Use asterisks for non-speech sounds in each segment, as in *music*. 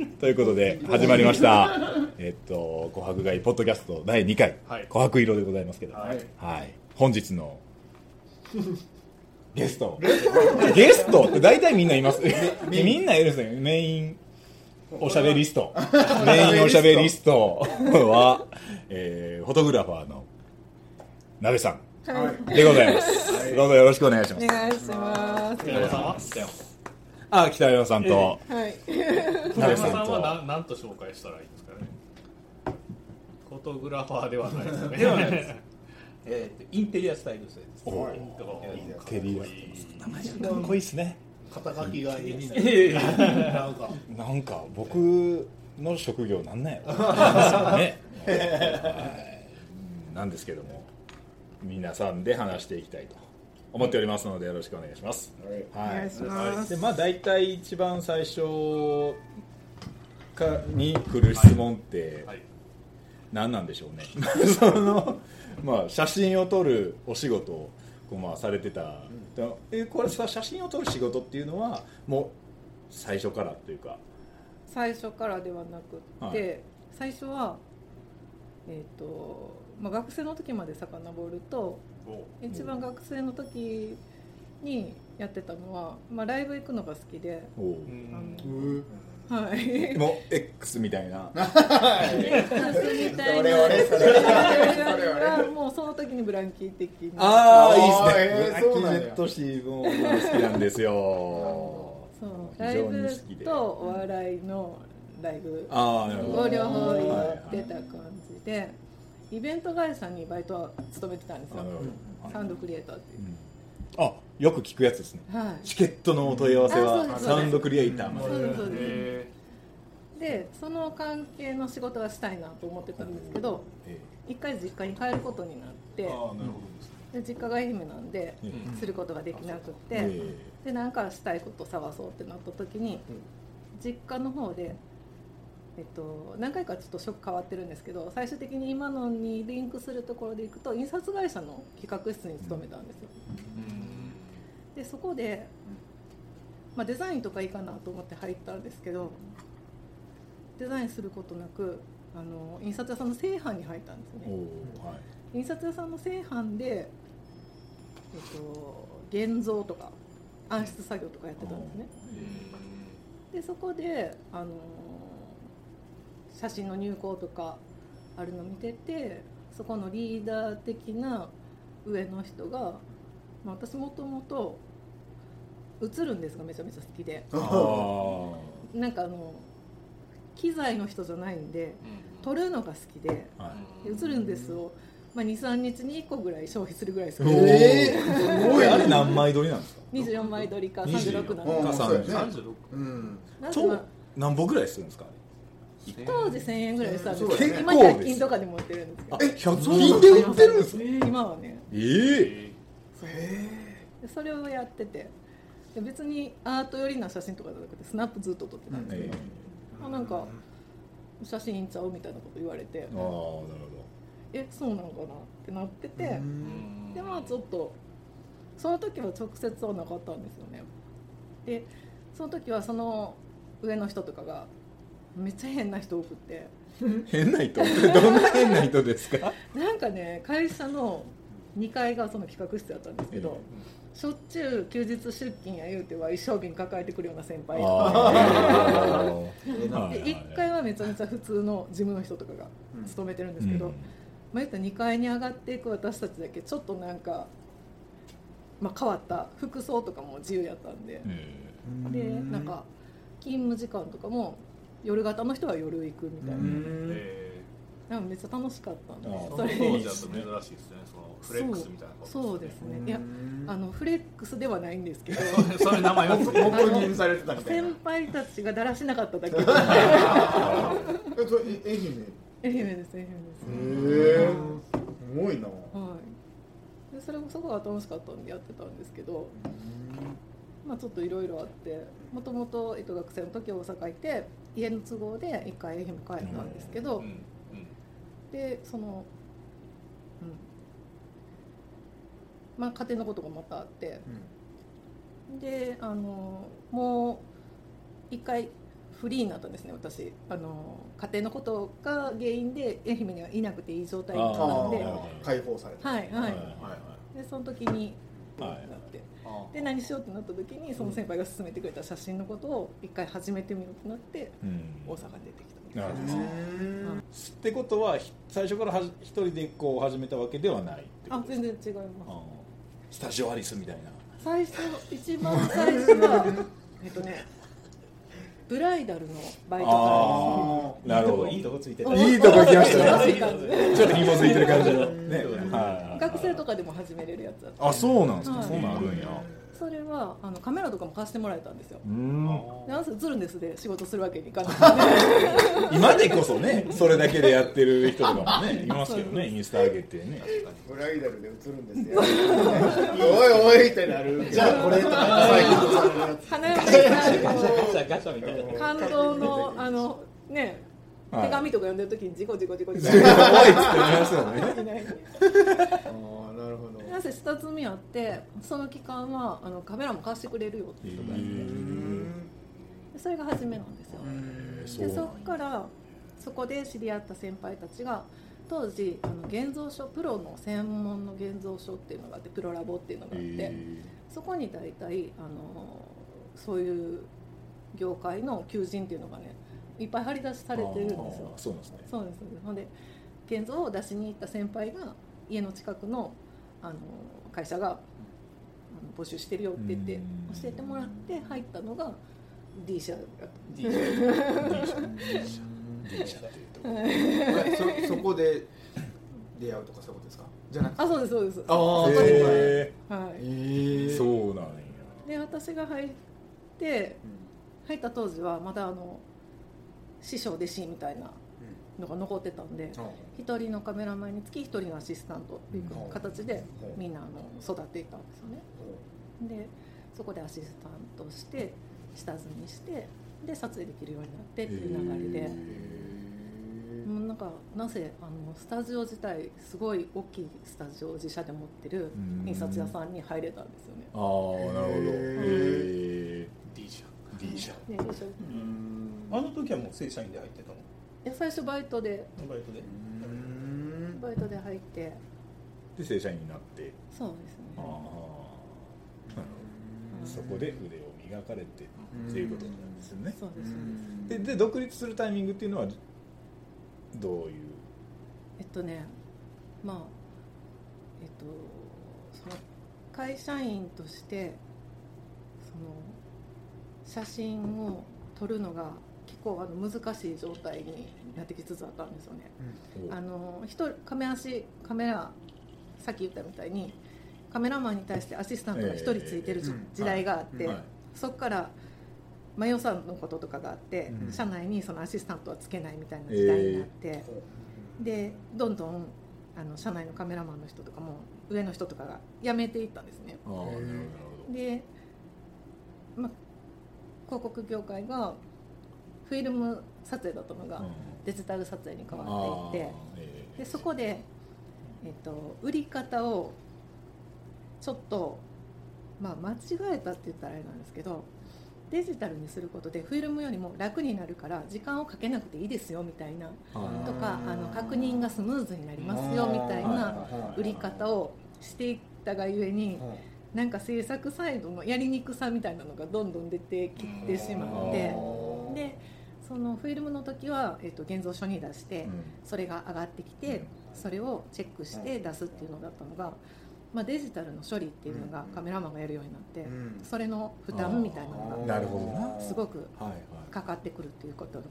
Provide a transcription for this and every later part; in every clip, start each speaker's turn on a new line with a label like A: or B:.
A: *laughs* ということで始まりました。えっと琥珀街ポッドキャスト第2回、
B: はい。
A: 琥珀色でございますけど
B: はい。
A: はい。本日の *laughs* ゲスト。ゲスト？って大体みんないます。*laughs* みんないるんですねメインおしゃべりスト。メインおしゃべりストは、えーフォトグラファーの鍋さん
C: はい、
A: でございます、どうぞよろしくお願いします。
C: お願いします。
B: 北山さんは北山
A: あ北山さんと、
C: はい、
B: 北山さんは何何と。紹介したらいいんですかね？フォトグラファーではないですね。
D: ではないです。えーとインテリアスタイル性です。
A: おー。
B: イン
A: テリア名前がかっこいいですね。
E: 肩書きが絵になんか
A: なんか僕の職業なんなんやろね。はい。なんですけども。皆さんで話していきたいと思っておりますのでよろしくお願いします。はい。
C: お願いします。
A: でまあ大体一番最初かに来る質問って
B: はい。
A: 何なんでしょうね。*laughs* そのまあ写真を撮るお仕事をこうまあされてた、えこれさ写真を撮る仕事っていうのはもう最初からというか。
C: 最初からではなくって、
A: はい。
C: 最初は、えっ、と、まあ、学生の時まで遡ると、
B: お
C: 一番学生の時にやってたのは、まあ、ライブ行くのが好きで、はい。
A: もう X みたいな。
C: みたいな。
E: それ。俺それ
C: それ。はもうその時にブランキー的に。
A: ああいいですね、
E: えーそうなんや
A: ブラッキー・ジェットシーも好きなんですよ。
C: そう。
A: 非
C: ライブとお笑いのライブ
A: ああなるほど。
C: を両方
A: はい
C: や
A: はい。
C: ってた感じでイベント会社にバイトは勤めてたんですよ。サウンドクリエイターっていう。
A: うん。あよく聞くやつですね。
C: はい。
A: チケットのお問い合わせはサウンドクリエイターまで。
C: そうですそうです。
B: へ
C: でその関係の仕事がしたいなと思ってたんですけど
A: え
C: 一回実家に帰ることになって
B: ーああなるほどで
C: 実家が愛媛なんで
A: え
C: することができなくて
A: え
C: で何かしたいことを探そうってなった時に実家の方で、えっと、何回かちょっと職変わってるんですけど最終的に今のにリンクするところでいくと印刷会社の企画室に勤めたんですよ。でそこで、まあ、デザインとかいいかなと思って入ったんですけどデザインすることなくあの印刷屋さんの製版に入ったんですね。
A: おはい。
C: 印刷屋さんの製版で、えっと、現像とか暗室作業とかやってたんですね。でそこで、あの写真の入稿とかあるの見ててそこのリーダー的な上の人が、まあ、私もともと映るんですがめちゃめちゃ好きで。
A: ああ *laughs*
C: なんかあの機材の人じゃないんで撮るのが好きで
A: はい。
C: で映るんですを、まあ、23日に1個ぐらい消費するぐらい好き
A: おー
C: で、
A: すごいあれ何枚撮りなんですか
C: ？24枚撮りか36なん
E: うん
C: で
A: か
E: そうやね。
B: 36
E: うん。
C: なん
A: 何本ぐらいするんですか？
C: 当時1000円ぐらいしたんですけど今100均とかでも売ってるんですけど。
A: あ100均で売ってるんですか？
C: 今はね。
A: ええ
C: それをやってて。で別にアート寄りな写真とかじゃなくてスナップずっと撮ってたんですけど、あなんか写真いいんちゃうみたいなこと言われて。
A: ああなるほ
C: えそうなのかなってなってて。でまあちょっとその時は直接はなかったんですよね。でその時はその上の人とかがめっちゃ変な人多くって。
A: ど変な人？*laughs* どんな変な人ですか？
C: なんかね会社の2階がその企画室だったんですけど、しょっちゅう休日出勤や言うては一生瓶抱えてくるような先輩で1階はめちゃめちゃ普通の事務の人とかが勤めてるんですけど、
A: うん。
C: まあ、言ったら2階に上がっていく私たちだけちょっとなんか、まあ、変わった服装とかも自由やったんで、
A: え
C: でなんか勤務時間とかも夜型の人は夜行くみたいな,、
B: え
C: なんかめっちゃ楽しかったんで。
B: そ
C: それ。
B: の当時だと珍しいですねそのフレックスみたいなこと。
C: そう。ですね。いやあのフレックスではないんですけど。*laughs*
B: それ名前
E: 認されてたみたいな。
C: 先輩たちがだらしなかっただけで。*laughs*
E: えそ愛媛
C: 愛媛です。愛媛です、
E: へえす。ごいな。
C: はい、でそれもすごい楽しかったんでやってたんですけど、まあ、ちょっといろいろあってもともとえっと学生の時大阪いて家の都合で一回愛媛帰ったんですけど、
B: うんうん。
C: でそのうん。まあ家庭のことがまたあってであのもう一回フリーになったんですね私。あの家庭のことが原因で愛媛にはいなくていい状態になったんで。
E: 解放された。
C: いはい。
A: はい
E: はい
C: でその時にな
A: はい。
C: って。
E: あ
C: で何しようってなった時にその先輩が勧めてくれた写真のことを一回始めてみようってなって
A: うん。
C: 大阪に出てきた
A: なるほど
E: うん
A: ってことはひ最初からはじ一人でこう始めたわけではない
C: あ全然違います。
A: スタジオアリスみたいな。
C: 最初一番最初は *laughs* えっとねブライダルのバイトか
A: ああなるほど。
B: いいとこついて
A: いいとこ行きましたね。ちょっと紐づいてる感じのね。はい。
C: 学生とかでも始めれるやつだった
A: あそうなんですか。
C: はい。
A: そんなんあるんや
C: それはあのカメラとかも貸してもらえたんですよ。
A: うん。
C: でなんせズルンですで仕事するわけにいかないので。*laughs*
A: 今でこそねそれだけでやってる人とかもね *laughs* いますけどねインスタ上げてね。
E: ブライダルで映るん。ですよおいおいってなるじゃあこれとか
C: 花嫁さん
B: ガシャガシャみたいな。
C: 感動のあのね
A: はい。
C: 手紙とか読んでる時に事故事故事故事故
A: すごいっつってますよね *laughs*
E: るほど。
C: なぜ下積みあってその期間はあのカメラも貸してくれるよっていうことがあって。でそれが初めなんですよ。でそこからそこで知り合った先輩たちが当時あの現像書プロの専門の現像書っていうのがあってプロラボっていうのがあって、
A: え
C: そこに大体あのそういう業界の求人っていうのがねいっぱい張り出しされてるんですよ。
A: そうなんですね。
C: そうですそうです。ほんで現像を出しに行った先輩が家の近くのあの会社が募集してるよって言って
A: うん。
C: 教えてもらって入ったのが D 社だった。
B: D 社。
A: D 社。D 社。っていうとこ
E: そそこで出会うとかそういうことですか？じゃなくて。
C: あそうですそうです。
E: あー
C: そこに
A: へ
C: はい。
E: え
A: そうなんや。
C: で私が入って入った当時はまだあの師匠弟子みたいなのが残ってたんで一人のカメラマンにつき一人のアシスタントっていう形でみんなあの育っていったんですよね。でそこでアシスタントをして下積みしてで撮影できるようになってっていう流れで。もうなんかなぜあのスタジオ自体すごい大きいスタジオを自社で持ってる印刷屋さんに入れたんですよね。
A: ああなるほど。へ
B: D 社。
A: え D 社。
C: ででしょ
B: あの時はもう正社員で入ってたの？
C: で最初バイトで。
B: バイトで。
C: バイトで入って。
A: で正社員になって。
C: そうですね。
A: ああなるほど。そこで腕を磨かれてっていうことなんですよね。
C: そうですそうです
A: でで独立するタイミングっていうのはどういう？
C: えっとねまあえっとその会社員としてその写真を撮るのが結構あの難しい状態になってきつつあったんですよね。あの一人カメ足カメラさっき言ったみたいにカメラマンに対してアシスタントが一人ついてる時代があって、
A: はい。
C: そこからまあ予算のこととかがあって、
A: うん。
C: 社内にそのアシスタントはつけないみたいな時代になって、でどんどんあの社内のカメラマンの人とかも上の人とかが辞めていったんですね。で、まあ、広告業界がフィルム撮影だったのが
A: うん。
C: デジタル撮影に変
A: あ
C: わっていって。
A: ーええ
C: でそこで、えっと、売り方をちょっと、まあ、間違えたって言ったらあれなんですけどデジタルにすることでフィルムよりも楽になるから時間をかけなくていいですよみたいな
A: はい
C: とかあの確認がスムーズになりますよみたいな売り方をしていったがゆえになんか制作サイドのやりにくさみたいなのがどんどん出てきてしまってでそのフィルムの時は、えっと、現像書に出して。
A: うん。
C: それが上がってきてそれをチェックして出すっていうのだったのが、まあ、デジタルの処理っていうのがカメラマンがやるようになって
E: うん。
C: それの負担みたいなのがすごくかかってくるっていうこと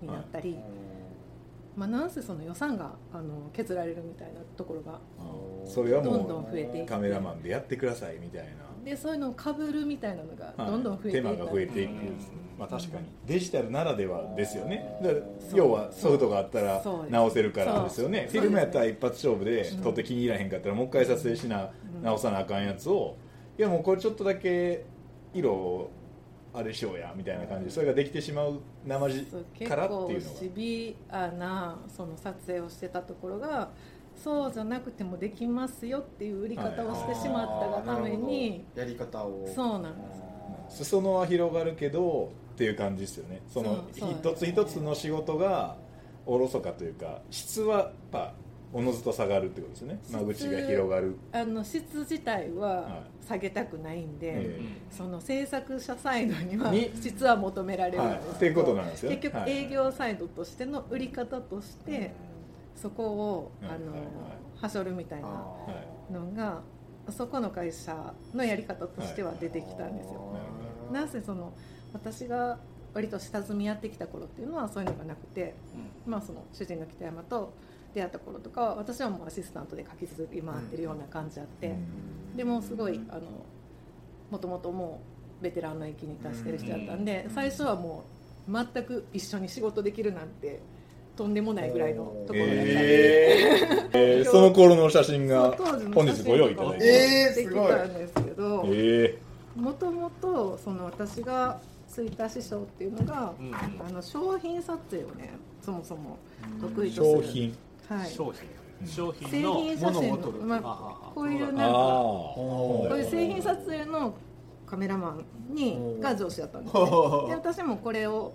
C: になったり、まあ、なんせその予算があの削られるみたいなところが
A: それは
C: どんどん
A: も
C: 増えていうって
A: カメラマンでやってくださいみたいな
C: でそういうのをかぶるみたいなのが
A: はい。
C: どんどん増えていった
A: 手間が増えていくまあ確かに。デジタルならではですよね。要はソフトがあったら直せるからですよね。フィルムやったら一発勝負で
C: うん。
A: 撮って気に入らへんかったらもう一回撮影しな
C: うん。
A: 直さなあかんやつをいやもうこれちょっとだけ色をあれしようやみたいな感じでそれができてしまう生地からって
C: 構
A: いうのが
C: シビアなその撮影をしてたところがそうじゃなくてもできますよっていう売り方をしてしまったがために、
E: やり方を。
C: そうなんです。
A: 裾野は広がるけどっていう感じですよね。その一つ一つの仕事がおろそかというか質はやっぱおのずと下がるってことですよね。間口が広がる、
C: あの質自体
A: は
C: は下げたくないんで、
A: え
C: その制作者サイドには
A: に
C: 質は求められるんです
A: っていうことなんですよ
C: 結局
A: はい。
C: 営業サイドとしての売り方としてそこをあの
A: はいはい。はい
C: はしょるみたいな
A: はい
C: のがそこの会社のやり方としては出てきたんですよ。なぜその私が割と下積みやってきた頃っていうのはそういうのがなくて、まあ、その主人の北山と出会った頃とかは私はもうアシスタントで書き続け回ってるような感じあって、でもすごいあのもともともうベテランの域に達してる人だったんで、最初はもう全く一緒に仕事できるなんてとんでもないぐらいのところだったんで。
A: ええー。*laughs* その頃の写真が本日ご用意いただいて、
E: えー
C: できたんですけど、
A: え
C: もともとその私がついた師匠っていうのが、
B: うん
C: あの商品撮影をねそもそも得
A: ー
C: 意とする。
A: 商品。
C: はい、
B: 商品。商
C: 製
B: 品の
C: 品写真の
E: 物を撮る
C: ま
B: あ。
C: こういうなんか
E: こ
C: こういう製品撮影のカメラマンにが上司だったんですね。で私もこれを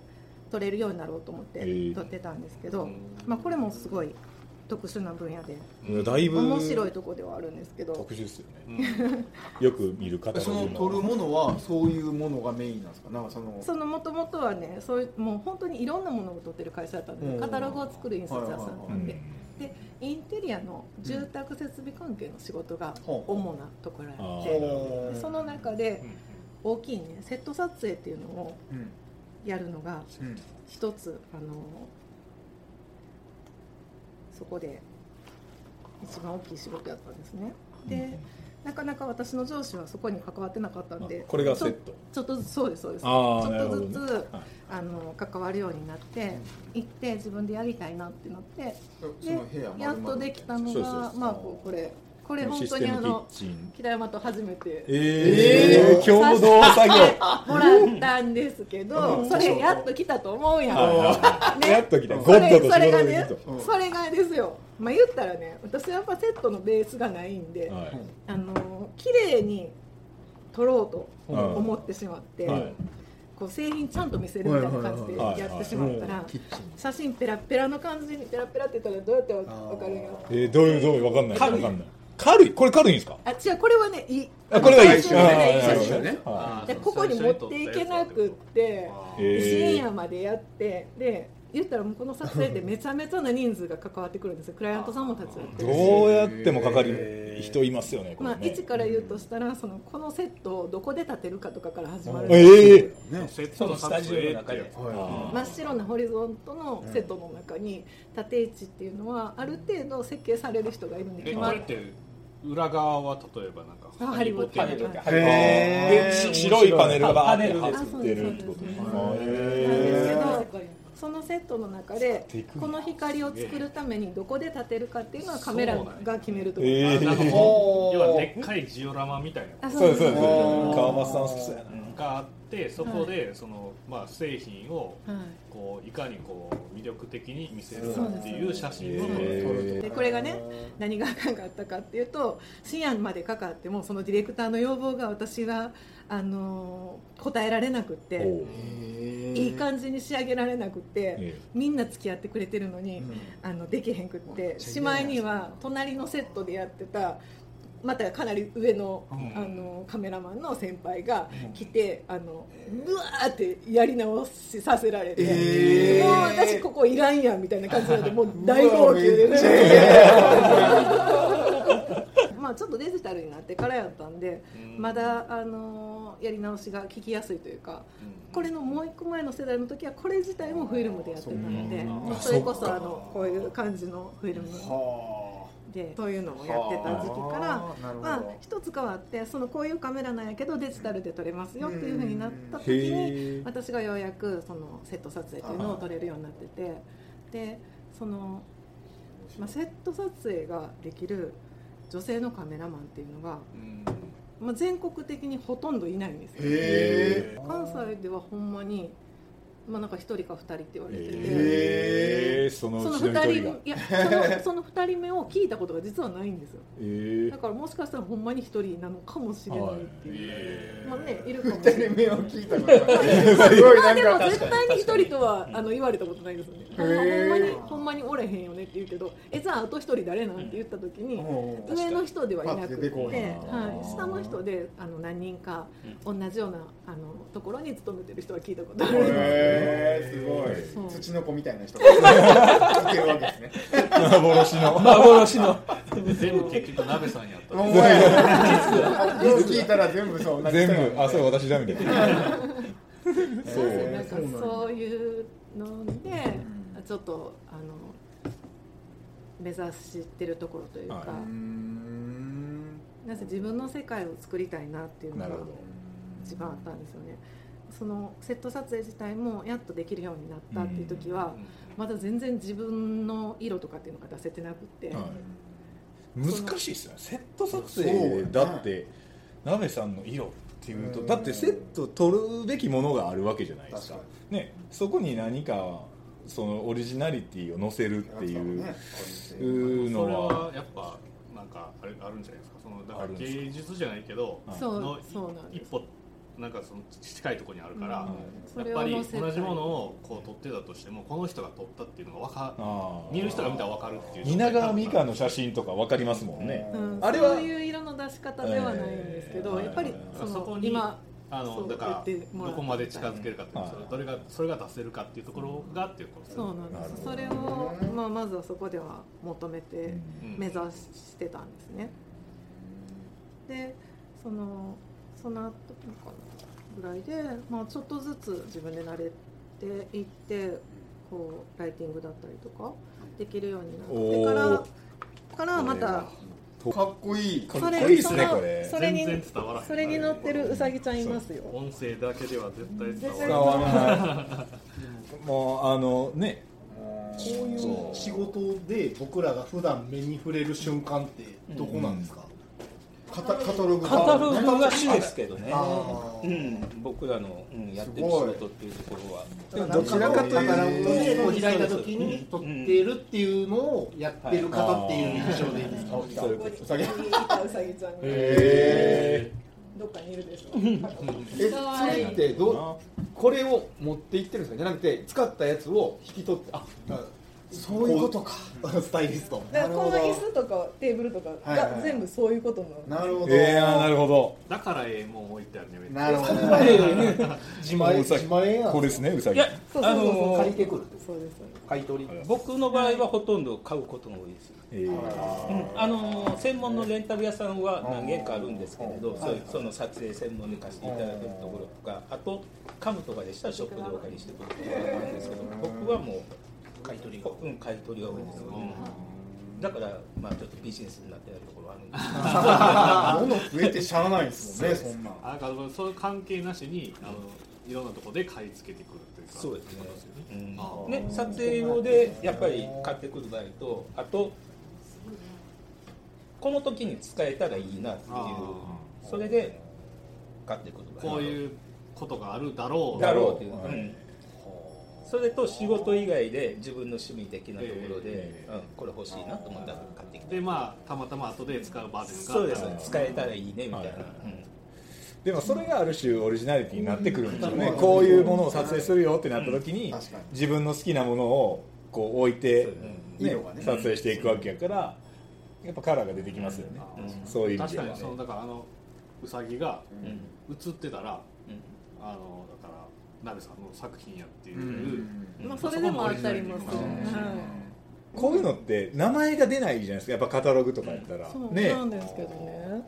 C: 撮れるようになろうと思って
A: へえ
C: 撮ってたんですけど、まあ、これもすごい特殊な分野で
A: だいぶ
C: 面白いとこではあるんですけど。
A: 特殊ですよね。
B: うん。*laughs*
A: よく見る方
E: その撮るものはそういうものがメインなんですか？なんかその
C: そのもともとはねそういうもう本当にいろんなものを撮ってる会社だったん
E: うん。
C: でカタログを作る印刷屋さんなんで
A: うん。
C: でインテリアの住宅設備関係の仕事が主なところがあっ
A: あ
C: て
A: ー。
C: でその中で大きいねセット撮影っていうのを
E: うん
C: やるのが
E: うん。
C: 一つあのそこで一番大きい仕事やったんですね。でなかなか私の上司はそこに関わってなかったんで
A: これがセット。
C: ちょっとずつそうですそうです。ちょっとずつ、
A: ね。はい。
C: あの関わるようになって行って自分でやりたいなってなって
E: その部屋
C: でやっとできたのがまあこうこれこれ本当にあの
A: チン
C: 北山と初めて。
A: えー、共同作業。
C: もらったんですけどそれやっと来たと思うやん、ね。
A: やっときた。ゴ
C: それ
A: ッドと仕
C: それがね
A: 事できると、
C: それがですよ。まあ言ったらね私はやっぱセットのベースがないんで、
A: はい。
C: あの綺麗に撮ろうと思ってしまって、
A: はい。
C: こう製品ちゃんと見せるみたいな感じで
A: はい
C: やってしまったら写真ペラッペラの感じにペラッペラって言ったらどうやってわかるんやろ
A: えー、どういうどういうわかんない。わかんない軽いこれ軽いんですか？
C: あ違うこれはねいい。
A: あこれがいい。
C: 最初の
A: ね
C: ここに持っていけなくって深夜までやってで言ったらもうこの撮影でめちゃめちゃな人数が関わってくるんですよ。クライアントさんも立ち会って。
A: どうやってもかかり人いますよねこ
C: まあ、
A: れね。
C: 一から言うとしたらそのこのセットをどこで立てるかとかから始まるん
A: え
C: です
A: え
E: ね
B: セットの撮影って
E: は
C: 真っ白なホリゾントのセットの中に縦位置っていうのはある程度設計される人がいるんで
B: え
C: 決ま
B: って裏側は例えばなんか
C: あハリボテ
B: ハリボテ
C: はい
A: でし白いパネルがバーって貼ってるってこと
C: なんです
A: へ
C: けどそのセットの中でこの光を作るためにどこで立てるかっていうのはカメラが決めるところ、
A: え
B: あなんか要はでっかいジオラマみたいな。
C: あ
A: そうです。そう川松さん好きそうやな。
B: があってそこでその、まあ、製品を
C: はい。
B: こういかにこう魅力的に見せるかっていう写真を撮る
A: へ
C: でこれがね何があかんかったかっていうと深夜までかかってもそのディレクターの要望が私はあのー答えられなくっていい感じに仕上げられなくって、
A: え
C: みんな付き合ってくれてるのに、あのできへんくってしまいには隣のセットでやってたまたかなり上の,、
B: ん。
C: あのカメラマンの先輩が来て、あのうわーってやり直しさせられて、
E: えー。
C: もう私ここいらんやんみたいな感じなんで *laughs* もう大号泣で
E: うわめっち *laughs*
C: まあちょっとデジタルになってからやったんで、まだあのやり直しが聞きやすいというか、これのもう一個前の世代の時はこれ自体もフィルムでやってたので、
B: うん
C: それこそあのこういう感じのフィルム。
E: は
C: でそういうのもやってた時期からまあ一つ変わってそのこういうカメラなんやけどデジタルで撮れますよっていうふうになった時
A: へ
C: に
A: ー
C: 私がようやくそのセット撮影というのを撮れるようになっててでその、まあ、セット撮影ができる女性のカメラマンっていうのが、まあ、全国的にほとんどいないんですよ。関西ではほんまにまあなんか一人か二人って言われてて、
A: えー、その
C: そうの
A: ちの人が。
C: 人いやその *laughs* その二人目を聞いたことが実はないんですよ。
A: え。ー
C: だからもしかしたらほんまに一人なのかもしれないっていう、
B: え
C: まあねいるかもし
E: 二
C: れない。
E: 人目を聞いたことないすごい
C: まあでも
E: なんか
C: 絶対に一人とはあの言われたことないですよね。ほんまほんまにほんまにおれへんよねって言うけど、えじゃああと一人誰なん？って言った時に、
E: うん。
C: 上の人ではいなくて、はい、下の人であの何人か同じようなあのところに勤めてる人は聞いたことある。
E: へーすごい。土の子みたいな人 *laughs* がいてるわけですね
A: 幻の。
D: 幻の。
B: ー全部結局鍋さんやった。
E: ほんまやよく聞いたら全部そう
A: 全部。あそれ私だみたいなそう。
C: なんかそういうので、ちょっとあの目指してるところというか、なぜ自分の世界を作りたいなっていうのが一番あったんですよね。そのセット撮影自体もやっとできるようになったっていう時は、まだ全然自分の色とかっていうのが出せてなくて、
A: はい。難しいですよね。セット撮
E: そう
A: 影
E: やね。
A: だって鍋さんの色っていうと
E: うん。
A: だってセット撮るべきものがあるわけじゃないですか。ねそこに何かそのオリジナリティを載せるっていうの
B: それ
A: は
B: はやっぱなんかあれあるんじゃないですか。そのだから芸術じゃないけど
A: はい。
C: そう
B: の
C: そうなんです。
B: 一歩なんかその近いところにあるから、
C: うん。そ
B: やっぱり同じものをこう撮ってたとしてもこの人が撮ったっていうのがわか見る人が見たらわかるっていう
A: 蜷川美香の写真とか分かりますもんね。
C: うん。
A: あれは
C: そういう色の出し方ではないんですけど、
A: えー。
C: やっぱりそ
B: そこに
C: の今
B: あのだからどこまで近づけるかっていう
A: はい。
B: それどれがそれが出せるかっていうところがっていうことです
C: そう
B: ね
C: なんです。そ
A: な
C: れを、まあ、まずはそこでは求めて
B: うん。
C: 目指してたんですね、でそのその後かなぐらいで、まあ、ちょっとずつ自分で慣れていってこうライティングだったりとかできるようになってからからまた
E: かっこいい。
A: かっ
C: それ
A: こいいですねこれ。
C: それにそれに乗ってるうさぎちゃんいますよ。
B: 音声だけでは絶対伝
C: 絶
B: わ
C: 対
B: らない
A: 伝わらない。もうあのね。
F: こういう仕事で僕らが普段目に触れる瞬間ってどこなんですか、
E: カタカタログ
D: カタログが主ですけどね。うん、僕らの、うん、やってる仕事っていうところは。
A: どちらかというと
F: カタログでこう開いた時に撮っているっていうのをやってる方っていう印象でいいですか、
A: そういうこと。
C: うさぎちゃんが。
E: へ
C: どっかにいるでしょ。
F: えそれってどうこれを持っていってるんですか？じゃなくて使ったやつを引き取ってあそういうことか。スタイリスト。
C: だからこの椅子とかテーブルとか
E: はいはいはい。
C: が全部そういうことの。
E: なるほど。
A: なるほど。
B: だからええもん置いてあるね
E: な。るほど
F: 自前自前
A: これですねうさぎ。
D: いや
C: そうそうそう
F: 借りてくる。
C: そうです
F: 買い取り
D: 僕の場合はほとんど買うことが多いです、
A: えー。
D: うん、あの専門のレンタル屋さんは何軒かあるんですけれど、そういうその撮影専門に貸していただけるところとかあとカムとかでしたらショップでお借りしてくるところがあるんですけど僕はもう買い取りが、うん、買い取りが多いです、だからまあちょっとビジネスになってるところはあるんです。け *laughs* ど
E: 物増えてしゃあないですもんねそんな。
B: だからそういう関係なしにあのいろんなところで買い付けてくるというか
D: そうですね。
B: ね。
D: うん。ね、撮影用でやっぱり買ってくる場合とあとこの時に使えたらいいなっていう
B: あ
D: それで買ってくる場合。
B: こういうことがあるだろう。
D: だろうっていう、
A: はい
D: うんそれと仕事以外で自分の趣味的なところで、
A: え
D: うん、これ欲しいなと思ったら買ってきて
B: でまあたまたま後で使う場面が
D: そうです使えたらいいねみたいな、
A: はいはい
D: うん。
A: でもそれがある種オリジナリティになってくるんですよね。こういうものを撮影するよってなった時に自分の好きなものをこう置いて、ね。撮影していくわけやからやっぱカラーが出てきますよね、
D: うん。
A: そういう意味
B: 確か
A: では。ね
B: にそのだからあのうさぎが
D: うん。
B: 映ってたら
D: うん。
B: あの鍋さんの作品やっていう、
E: うん。
C: まあそれでもあったりもする。
B: うん
C: は
A: こういうのって名前が出ないじゃないですか。やっぱカタログとかやったら、
C: いそう
A: ね。
C: なんですけどね。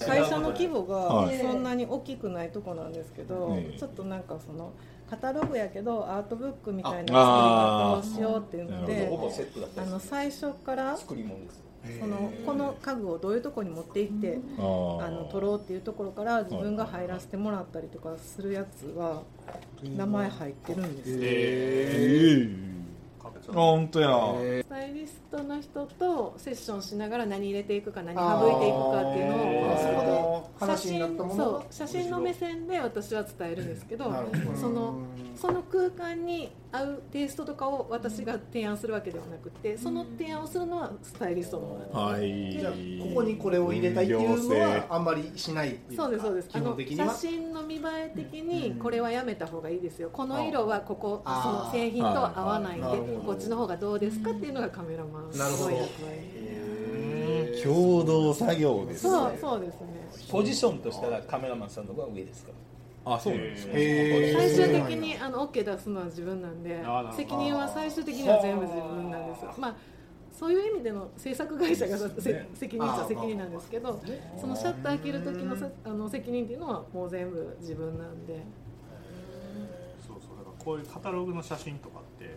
C: 会社の規模
A: はい。
C: がそんなに大きくないとこなんですけど、
A: ええ
C: ちょっとなんかそのカタログやけどアートブックみたいな作り
A: あ
C: 方をしようっていうの
A: な
C: であ
D: り
C: の最初から
D: 作り物です
C: そのこの家具をどういうところに持って行って
A: あ
C: の取ろうっていうところから自分が入らせてもらったりとかするやつは名前入ってるんですよ。
A: ええあ本当や、
C: スタイリストの人とセッションしながら何入れていくか何省いていくかっていうのを
E: あー。話になったもの？
C: そう写真の目線で私は伝えるんですけど。そのその空間に合うテイストとかを私が提案するわけではなくてその提案をするのはスタイリストの方なんです
A: はい。
E: じゃあここにこれを入れたいっていうのはあんまりしない
C: そうですそうです。
E: 基
C: あの写
E: 本的には。
C: 真の見栄え的に
E: うん。
C: これはやめた方がいいですよ。この色はここその製品とは合わないんでこっちの方がどうですかっていうのがカメラマンの
E: なるほど。
C: 役割
A: 共同作業です
C: そう
A: ね
C: そうですね。
D: ポジションとしたらカメラマンさんの方が上ですか？
A: あそうなんですね
E: へー。
C: 最終的にあの OK 出すのは自分なんで責任は最終的には全部自分なんですよ。まあそういう意味での制作会社がさせ責任っちゃ責任なんですけどそのシャッター開ける時のさあの責任っていうのはもう全部自分なんで。
B: そうそうだからこういうカタログの写真とかって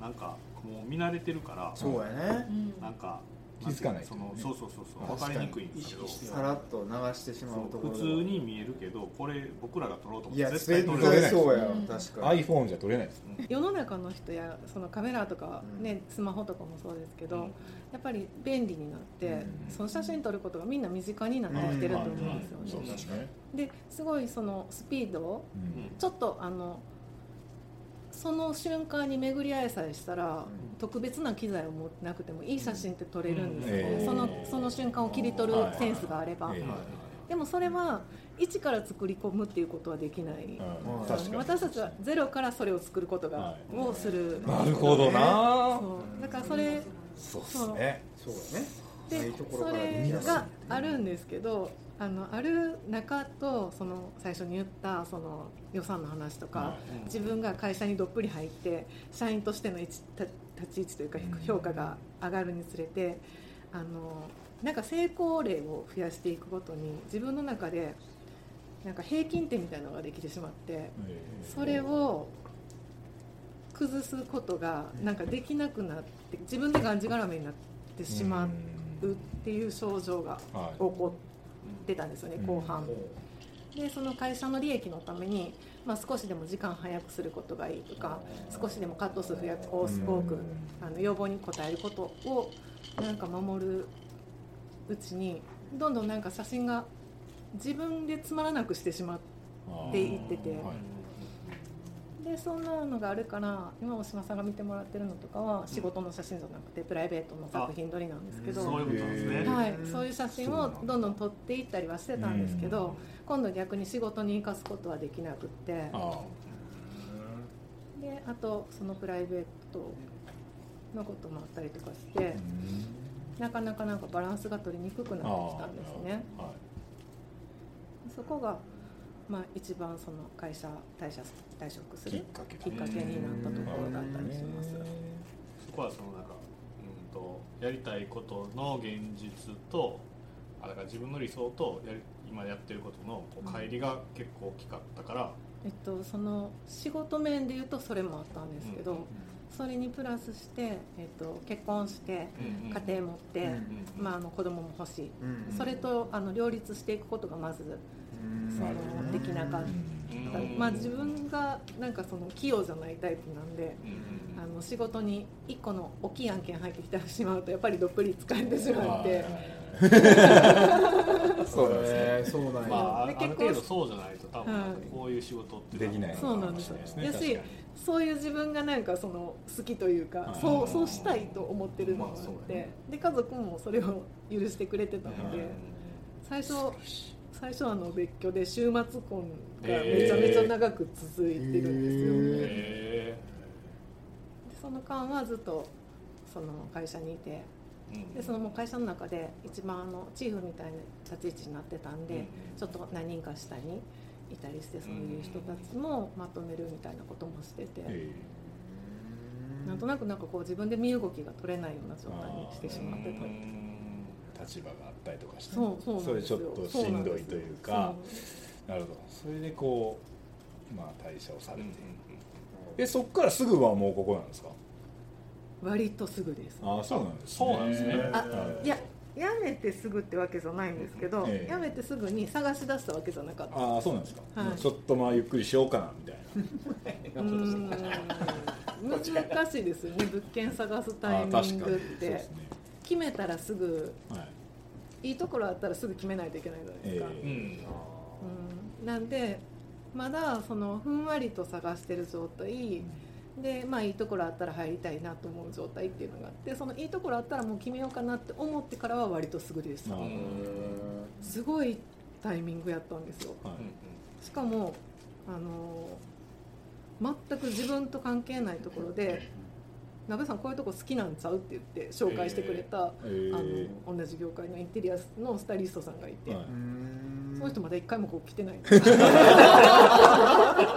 B: なんかもう見慣れてるから
E: そうやね。
B: なんか
A: 気づかない
B: そのそうそうそうそう。分かりにくいんですけど。
E: さらっと流してしまうところ
B: そう普通に見えるけどこれ僕らが撮ろうと思
E: いや
B: って
E: 絶対
B: 撮れない。
E: そうや
C: うん。
E: 確かに。
A: iPhone じゃ撮れないです
C: 世の中の人やそのカメラとか、ねスマホとかもそうですけど、
B: うん。
C: やっぱり便利になって、
E: うん。
C: その写真撮ることがみんな身近になってきてると思うんですよね。
A: そうですね
C: ですごいそのスピードを
A: うん。
C: ちょっとあのその瞬間に巡り合えさえしたら、特別な機材を持ってなくてもいい写真って撮れるんですよ。ね、
A: うん。えー。
C: そのその瞬間を切り取るセンスがあれば、
A: え
C: でもそれは一から作り込むっていうことはできない、
A: えうん。
C: 私たちはゼロからそれを作ることが、
A: はい。
C: をする。
A: なるほどな。
C: そう。だからそれ
A: そうですね。
E: そう。やね。な
C: でそれがあるんですけどあのある中とその最初に言ったその予算の話とか、
A: は
C: 自分が会社にどっぷり入って社員としての立ち位置というか
A: うん。
C: 評価が上がるにつれてあのなんか成功例を増やしていくごとに自分の中でなんか平均点みたいなのができてしまって
A: え
C: それを崩すことがなんかできなくなって自分でがんじがらめになってしまうっていう症状が
A: はい。
C: 起こってたんですよね
A: うん。
C: 後半。でその会社の利益のために、まあ、少しでも時間早くすることがいいとか少しでもカット数増や多
A: うん。
C: 多くあの要望に応えることをなんか守るうちにどんどんなんか写真が自分でつまらなくしてしまっていってて。
A: はい
C: でそんなのがあるから今大島さんが見てもらってるのとかは仕事の写真じゃなくてプライベートの作品撮りなんですけど。
B: そういう
C: 写真をどんどん撮っていったりはしてたんですけど、今度逆に仕事に生かすことはできなくって。
A: あ
C: であとそのプライベートのこともあったりとかしてなかなかなんかバランスが取りにくくなってきたんですね。そこが、まあ、一番その会社退社退職する
A: きっかけ
C: きっかけになったところだったりします。
B: そこはそのなんか、うん、とやりたいことの現実とあだから自分の理想とやり今やってることのこう乖離が結構大きかったから、
C: えっと、その仕事面で言うとそれもあったんですけど、
B: うん
C: それにプラスして、えっと、結婚して
B: うんうん
C: 家庭持って、
B: うん
C: まあ、あの子供も欲しい、
E: うん。
C: それとあの両立していくことがまずできなかっ
B: うん
C: た、まあ、自分がなんかその器用じゃないタイプなんであの仕事に1個の大きい案件入ってきてしまうとやっぱりどっぷり使えてしまって。*laughs*
A: そうなんですね。
E: そうなんや。
B: まあ、ある程度そうじゃないと多分
C: はい
B: こういう仕事って
A: できない。
C: そうなんですよ
A: かもしれない
C: やしそういう自分がなんかその好きというか
A: はい。
C: そうそうしたいと思ってるのがあって、で家族もそれを許してくれてたので最初最初あの別居で週末婚がめちゃめちゃ長く続いてるんですよ、
B: へ
C: でその間はずっとその会社にいて。
B: ー
C: でそのもう会社の中で一番あのチーフみたいな立ち位置になってたんで、
B: うん
C: ちょっと何人か下にいたりしてそういう人たちもまとめるみたいなこともしてて、
A: え
C: なんとなくなんかこう自分で身動きが取れないような状態にしてしまってた
A: 立場があったりとかして
C: そ
A: れちょっとしんどいというかなるほど。それでこうまあ退社をされて。
B: うん
A: えそっからすぐはもうここなんですか？
C: 割とすぐです。
A: ああそうなんですね。
B: そうなんですね。
C: あ
A: はい。
C: いや辞めてすぐってわけじゃないんですけど、
A: ええ
C: 辞めてすぐに探し出したわけじゃなかった。
A: ああそうなんですか、
C: はい。
A: ちょっとまあゆっくりしようかなみたいな。*laughs*
C: うーん。難しいですよね物件探すタイミングっ
A: あー確かに。そう
C: て
A: ですね
C: 決めたらすぐ
A: はい。
C: いいところあったらすぐ決めないといけないじゃないですか、
A: え
B: うん
C: うん。なんでまだそのふんわりと探してる状態。でまあいいところあったら入りたいなと思う状態っていうのがあってそのいいところあったらもう決めようかなって思ってからは割とすぐでしたすごいタイミングやったんですよ。
A: はい。
C: しかもあの全く自分と関係ないところで「鍋さんこういうとこ好きなんちゃう?」って言って紹介してくれた、
A: えー。
C: あの同じ業界のインテリアのスタイリストさんがいて、
A: はい。
C: その人まだ一回もこう来てない。*laughs*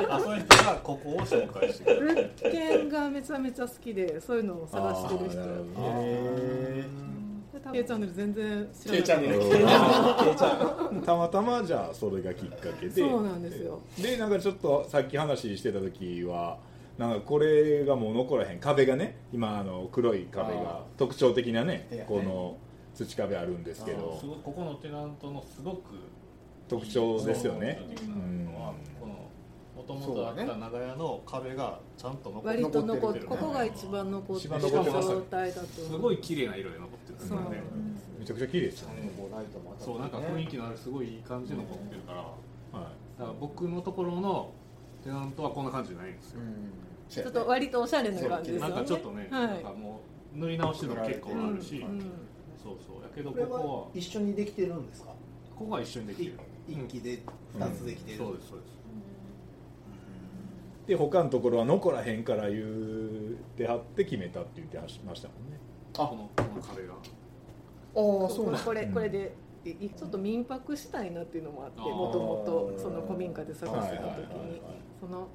B: あそういう人がここを紹介してくれる
C: 物件がめちゃめちゃ好きでそういうのを探してる人。
F: へ
C: で多分 K チャンネル全然知らない
E: K チャンネル
A: たまたまじゃあそれがきっかけで。
C: そうなんですよ。
A: でなんかちょっとさっき話してた時はなんかこれがもう残らへん。壁がね今あの黒い壁が
F: あ
A: 特徴的なねこの土壁あるんですけど。
B: すここのテナントのすごく
A: 特徴ですよね。
B: もともとあった長屋の壁がちゃんと残って
C: 割と残って
B: る
C: ここが一番残って
A: 一
C: る
A: 番残ってます。
C: 状態だと
B: すごい綺麗な色で残ってるんでね。
A: めちゃくちゃ綺麗ですよね、
B: そう。なんか雰囲気のあるすごいいい感じで残ってるからだ
A: は
B: から僕のところのテナントはこんな感じじゃないんですよ
C: ちょっと割とおしゃれな感じですよね。
B: なんかちょっとね、
C: はい。
B: なんかもう塗り直してるの結構あるし、
C: うん。うん。
B: そうそうやけど
E: これ
B: ここは。
E: は一緒にできてるんですか？
B: ここは一緒にできる。
E: 一機で二つできてる、
B: そうですそうです。
A: い、で他のところは残らへんから言うてはって決めたって言ってましたもんね。
B: このこの壁が
F: ああそうなん
C: これこれでいちょっと民泊したいなっていうのもあってもともとその古民家で探してた時に。その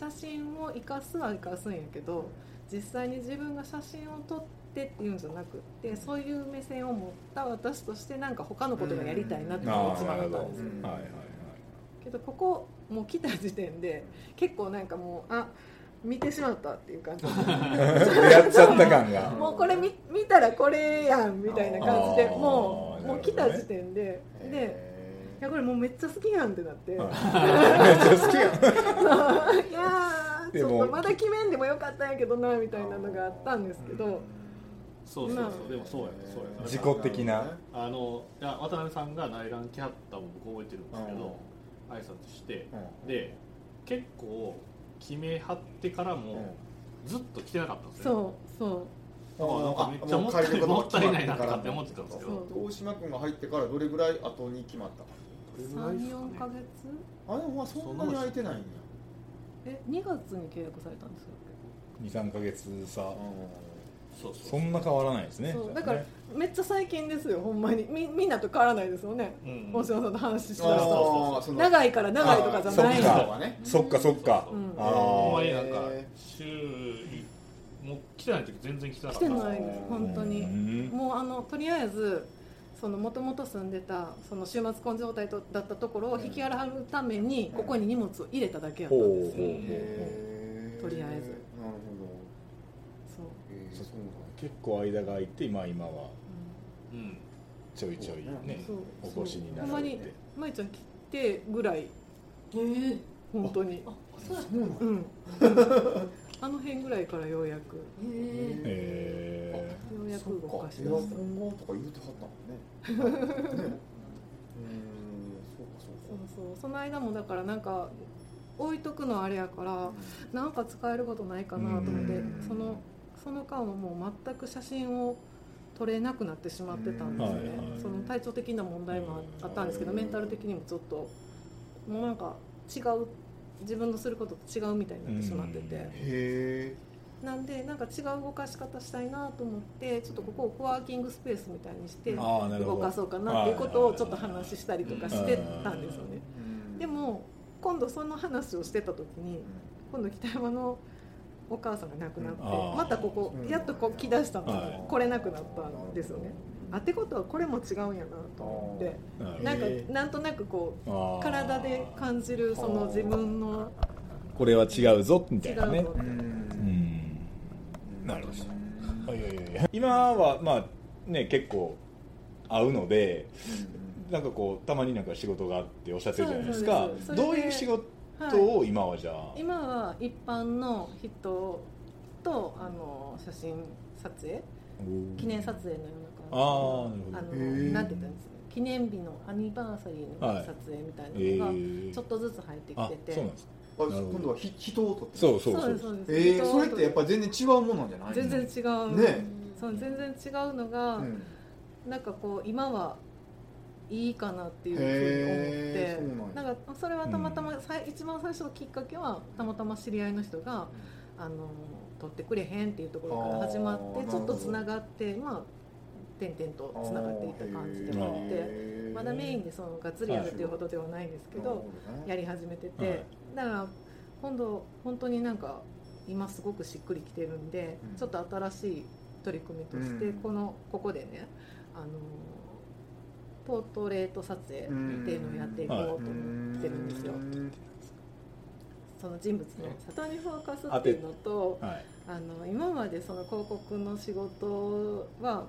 C: 写真を生かすは生かすんやけど実際に自分が写真を撮ってっていうんじゃなくってそういう目線を持った私としてなんか他のことがやりたいなっていうのが一番あったんですよ。
F: うん。
A: はいはいはい。
C: けどここもう来た時点で結構なんかもうあ見てしまったっていう感じ。*laughs*
A: やっちゃった感が。*laughs*
C: もうこれ見見たらこれやんみたいな感じでもうもう来た時点で。でいやこれもうめっちゃ好きやんってなって、い、や
A: めっちゃ好きやん。
C: ーち
A: でも
C: ょっとまだ決めんでもよかったんやけどなみたいなのがあったんですけど、
B: そうそうそう、
C: まあ。
B: でもそうやそうや
A: 自己的な。
B: あのいや渡辺さんが内覧来はったの僕覚えてるんですけど、挨拶してで結構決めはってからもずっと来てなかったんですよ、
C: そうそう。
B: だからなんかめっちゃもったいもったいないなとかって思ってたんですけど。
F: 大島君が入ってからどれぐらい後に決まったか
C: 34か月？
F: あでもまあそんなに空いてないんや
C: え2月に契約されたんですよ。
A: 23か月差。
B: そうそう
A: そんな変わらないですね。
C: そうだからめっちゃ最近ですよほんまに。みみんなと変わらないですよね。
B: うん。
C: 大島さんと話した
F: あ
C: ら
F: ーその
C: 長いから長いとかじゃない
A: そっかそっか。そっか、
C: うん。
A: あ
B: ほんま
A: ー
B: になんか
F: へ
B: 週もう来てない時全然来てなか
C: 来
B: った。んですよ
C: てないです本当に。
A: うん。
C: もうあのとりあえずそのもともと住んでたその週末婚状態とだったところを引き払うためにここに荷物を入れただけやったんですよ。
A: ほうほう
F: へー
C: とりあえず。
F: なる
C: そう。
F: ほどへー。そう
A: 結構間が空いて今今は。
B: うん。
A: ちょいちょいね
C: そう
A: お越しにな
C: ほんまに
A: られて
C: まいちゃん来てぐらい。
G: え
C: 本当に。
G: あそう
C: うん。*laughs* あの辺ぐらいからようやく。
G: へ
A: え
C: ようやく動
F: か
C: しました
F: ンがとか言うてはったもんね。ね *laughs* うんそうかそうか。
C: そうそう。その間もだからなんか置いとくのあれやからなんか使えることないかなと思って
F: うん。
C: そのその間はもう全く写真を撮れなくなってしまってたんですね。
A: うん。はいはい。
C: その体調的な問題もあったんですけど
A: うん。
C: メンタル的にもちょっともうなんか違う自分のすることと違うみたいになってしまってて。
A: うん。
F: へえ
C: なんでなんか違う動かし方したいなと思ってちょっとここをコワーキングスペースみたいにして動かそうかなっていうことをちょっと話したりとかしてたんですよね。でも今度その話をしてた時に今度北山のお母さんが亡くなってまたここやっとこう来だしたの。
A: はい。
C: に来れなくなったんですよね。あってことはこれも違うんやなと思って。なんかなんとなくこう体で感じるその自分の
A: これは違うぞみた
C: 違
A: いうなねなるほど。いやいやいや。今はまあね結構会うのでなんかこうたまになんか仕事があっておっしゃってるじゃないですか。どういう仕事を今はじゃあ、
C: 今は一般の人とあの写真撮影記念撮影のような感じ
A: あーなるほど。
C: あのなんて言ったんですかね。記念日のアニバーサリーの撮影みたい
A: え
C: なのが
A: ー。
C: ちょっとずつ入ってき
A: あ
C: て。て、
A: そうなんですか
F: あ今度はひ人を撮って。
A: そうそうそう。
C: そう
F: えー、それってやっぱり全然違うものなんじゃない？
C: 全然違う、
F: ね。
C: そう全然違うのが、
F: うん。
C: なんかこう今はいいかなっていうふうに思って。
F: なんや。
C: なんかそれはたまたま、さい一番最初のきっかけはたまたま知り合いの人が、あの取ってくれへんっていうところから始まってちょっとつながってまあ点々とつながっていった感じでもあって。まだメインでそのがっつりやるっていうほどではないんですけど、やり始めてて、
A: はい
C: だから今度本当になんか今すごくしっくりきてるんで、
F: うん。
C: ちょっと新しい取り組みとして、
F: うん。
C: このここでねあのポートレート撮影っていうのをやっていこうと思ってるんですよ、その人物の里にフォーカスっていうのと
A: はい。
C: あの今までその広告の仕事は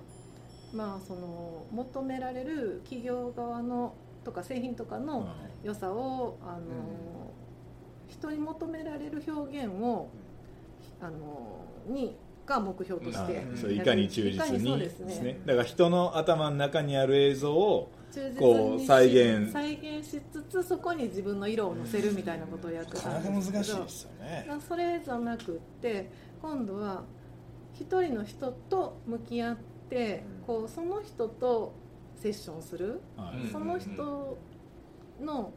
C: まあその求められる企業側のとか製品とかの良さをあの、人に求められる表現をあのにが目標として
A: はいそういかに忠実
C: にですね。
A: ね。だから人の頭の中にある映像をこう再現。
C: 再現しつつそこに自分の色を乗せるみたいなことをやってたんですけど
A: 難しいですよね。
C: それじゃなくって今度は一人の人と向き合ってこうその人とセッションする。
A: はい。
C: その人の、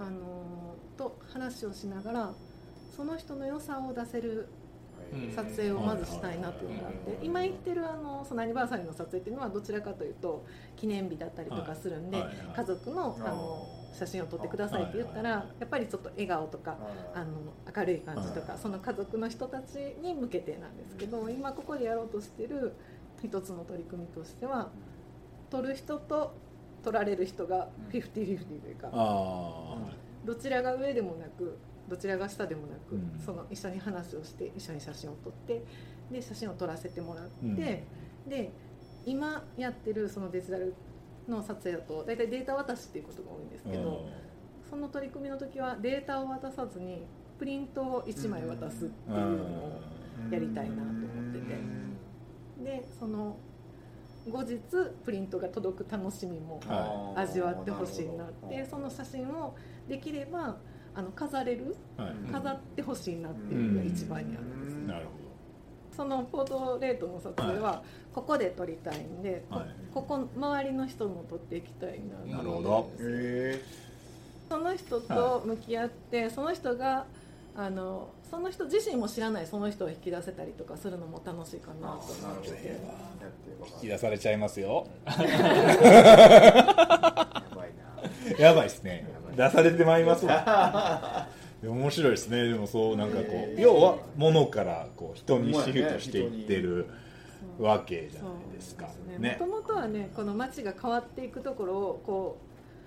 C: あのーと話をしながらその人の良さを出せる撮影をまずしたいなっていうのがあって今言ってるあのそのアニバーサリーの撮影っていうのはどちらかというと記念日だったりとかするんで家族のあの写真を撮ってくださいって言ったらやっぱりちょっと笑顔とかあの明るい感じとかその家族の人たちに向けてなんですけど今ここでやろうとしてる一つの取り組みとしては撮る人と撮られる人がフィフティフィフティというか
A: あ
C: どちらが上でもなくどちらが下でもなく、
A: うん。
C: その一緒に話をして一緒に写真を撮ってで写真を撮らせてもらって、
A: うん。
C: で今やってるそのデジタルの撮影だと大体データ渡しっていうことが多いんです
A: あ
C: けど、その取り組みの時はデータを渡さずにプリントを1枚渡すっていうのをやりたいなと思ってて。でその後日プリントが届く楽しみも
A: は
C: 味わってほしいなってその写真をできればあの飾れる
A: はい。
C: 飾ってほしいなっていうのが一番にあるんです、
A: なる
C: そのポートレートの撮影はここで撮りたいんで、こ
A: はい。
C: ここ周りの人も撮っていきたいな
A: なるほど。
F: へ
C: その人と向き合って、その人があのその人自身も知らないその人を引き出せたりとかするのも楽しいかなと思ってて。
A: 引き出されちゃいますよ
F: やばいな。
A: やばいですね。出されてまいりますわ。面白いですね。でもそうなんかこう要は物からこう人にシフトしていってるわけじゃないですか。ね。
C: もともとはねこの街が変わっていくところをこ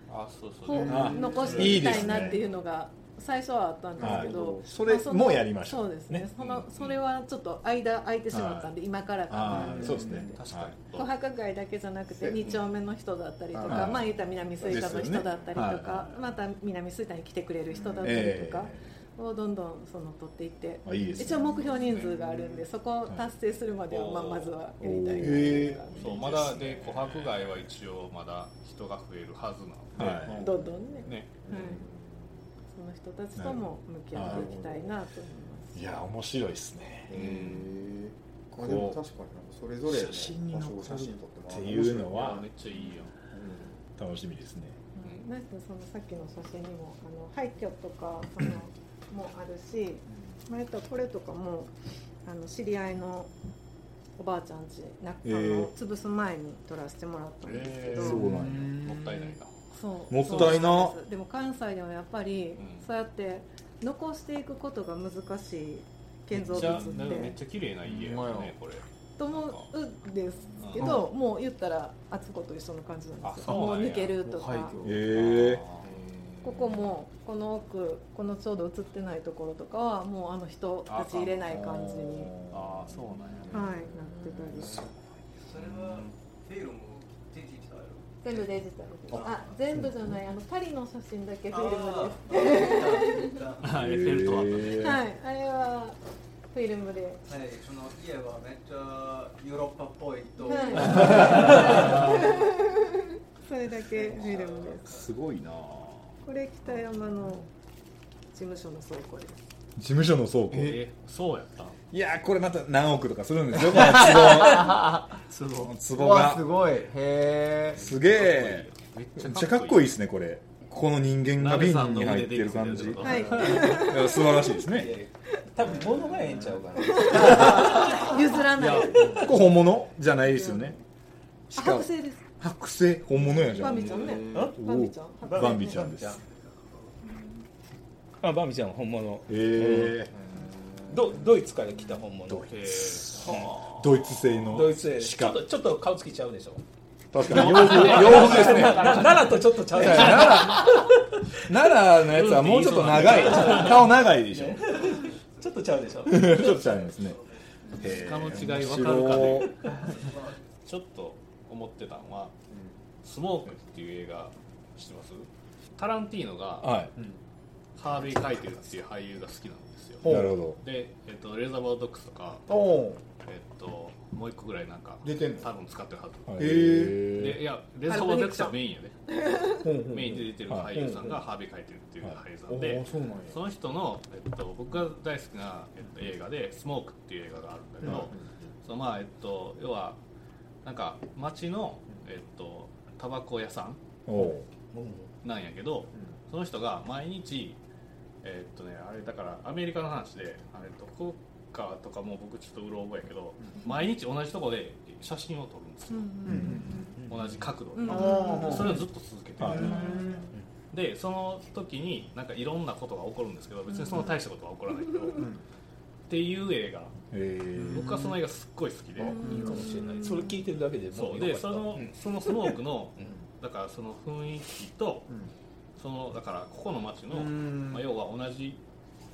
B: あそう
C: う
B: そう。
C: こ
A: あ
C: う残していきたいなっていうのが最初はあったんですけど、
A: はい。それもやりましょう
C: そうですね。
A: ね。
C: そのそれはちょっと間空いてしまったんで、今からかな
A: そうですね。
B: 確かに、
C: 小墓街だけじゃなくて2丁目の人だったりとか、
A: はい。
C: まあ言ったら南吹田の人だったりとか、また南吹田に来てくれる人だったり
A: え
C: とかをどんどんその取っていって、
A: あいいですね
C: 一応目標人数があるんでそこを達成するまでは、まあ、まずはやりたいい
B: そうまだで琥珀街は一応まだ人が増えるはずなので、
A: はい。
C: どんどんね。
B: ね
C: 人たちとも向き合っていきたいなと思います。
A: いや面白いですね。
F: へえあでも確かになんかそれぞれの
A: 写真に残る
F: っても
A: っていうのは
B: めっちゃいいよ。
A: 楽しみですね。
C: うん。なんかそのさっきの写真にもあの廃墟とかそのもあるし、まあ、言ったらこれとかもあの知り合いのおばあちゃんちなあ
A: えー
C: の潰す前に撮らせてもらったんですけど、
B: えー
A: そうなんや。
B: もったいないな
C: そう。
A: もったいな。
C: でも関西ではやっぱり、
B: ん
C: そうやって残していくことが難しい建造物っ
B: ちゃでもめっ
C: て
B: ちゃ綺麗な家やねこれ。
C: と思うんですけど、もう言ったら敦子と一緒の感じなんですよ。もう抜けるとか。
A: え
C: ここもこの奥このちょうど映ってないところとかはもうあの人たち入れない感じに、
B: ああそうなんや。
C: はい、なってたり。
H: それはフィルムデジタル
C: 全部デジタルです。あ全部じゃないあのパリの写真だけフィルムで。すはいあれはフィルムで。
H: はい、その家はめっちゃヨーロッパっぽいと、
C: はい。それだけフィルムです。
A: すごいな。
C: これ北山の事務所の倉庫です。
A: 事務所の倉庫？
B: えそうやったん？
A: いやーこれまた何億とかするんですよ *laughs* この
B: すごい
A: 壺壺
F: わ
A: が
F: すごい。へえ
A: すげえ
B: めっ
A: ちゃかっこいいですねこれ。この人間が瓶に入ってる感じ。い
C: はい。
A: や素晴らしいですね。
D: 多分物がええんちゃうかな。*laughs*
C: 譲らない。
A: これ本物じゃないですよね。し
C: あ
A: か
C: 剥製です。
A: 剥製本物やじゃん。
C: バンビちゃんね。
D: あ
C: バンビちゃん。
A: バンビちゃんです。
D: あバンビちゃん本物。
A: え
D: ドドイツから来た本物。
B: え
A: ー、ドイツ製の
D: ドイツ製。ちょっとちょっと顔つきちゃうでしょ。
A: 確かに洋服洋服ですね。
D: 奈良とちょっとちゃう。でしょ
A: 奈良奈良のやつはもうちょっと長い。顔長いでしょ。
D: ちょっとちゃうでしょ。
A: ちょっとちゃいますね。
B: 他の違い分かるかでちょっと思ってたのは「スモーク」っていう映画知ってます？タランティーノが
A: は
B: ハービー・カイテルっていう俳優が好きなんですよ。
A: いなるほど。
B: で、えっと、レザーバードックスとか、
F: おお
B: えっと、もう一個ぐらいなんか
F: 出てんの？
B: 多分使ってるはず。
A: へ
B: でいやレザーバードックスはメインやで。
F: ほうほう。
B: メインで出てる俳優さんがハービー・カイテルっていう俳優さん
F: お
B: で
F: ーそうなんや。
B: その人の、えっと、僕が大好きな、えっと、映画で「スモーク」っていう映画があるんだけど、そのまあえっと要はなんか街のえっとタバコ屋さんなんやけど、その人が毎日えっとねあれだからアメリカの話であれどこかとかもう僕ちょっとうろ覚えやけど、毎日同じとこで写真を撮るんですよ、同じ角度で、
C: うん
F: あ
B: それをずっと続けてる、
A: はい
B: でその時になんかいろんなことが起こるんですけど別にその大したことは起こらないけど、っていう映画。
A: えー。
B: 僕はその映画すっごい好きで、
D: いいかもしれないそれ聞いてるだけでも
B: そう。
D: よかった。
B: でその,、
D: うん。
B: そのスモークの
D: うん
B: だからその雰囲気と、そのだからここの街の、
F: うん。
B: まあ、要は同じ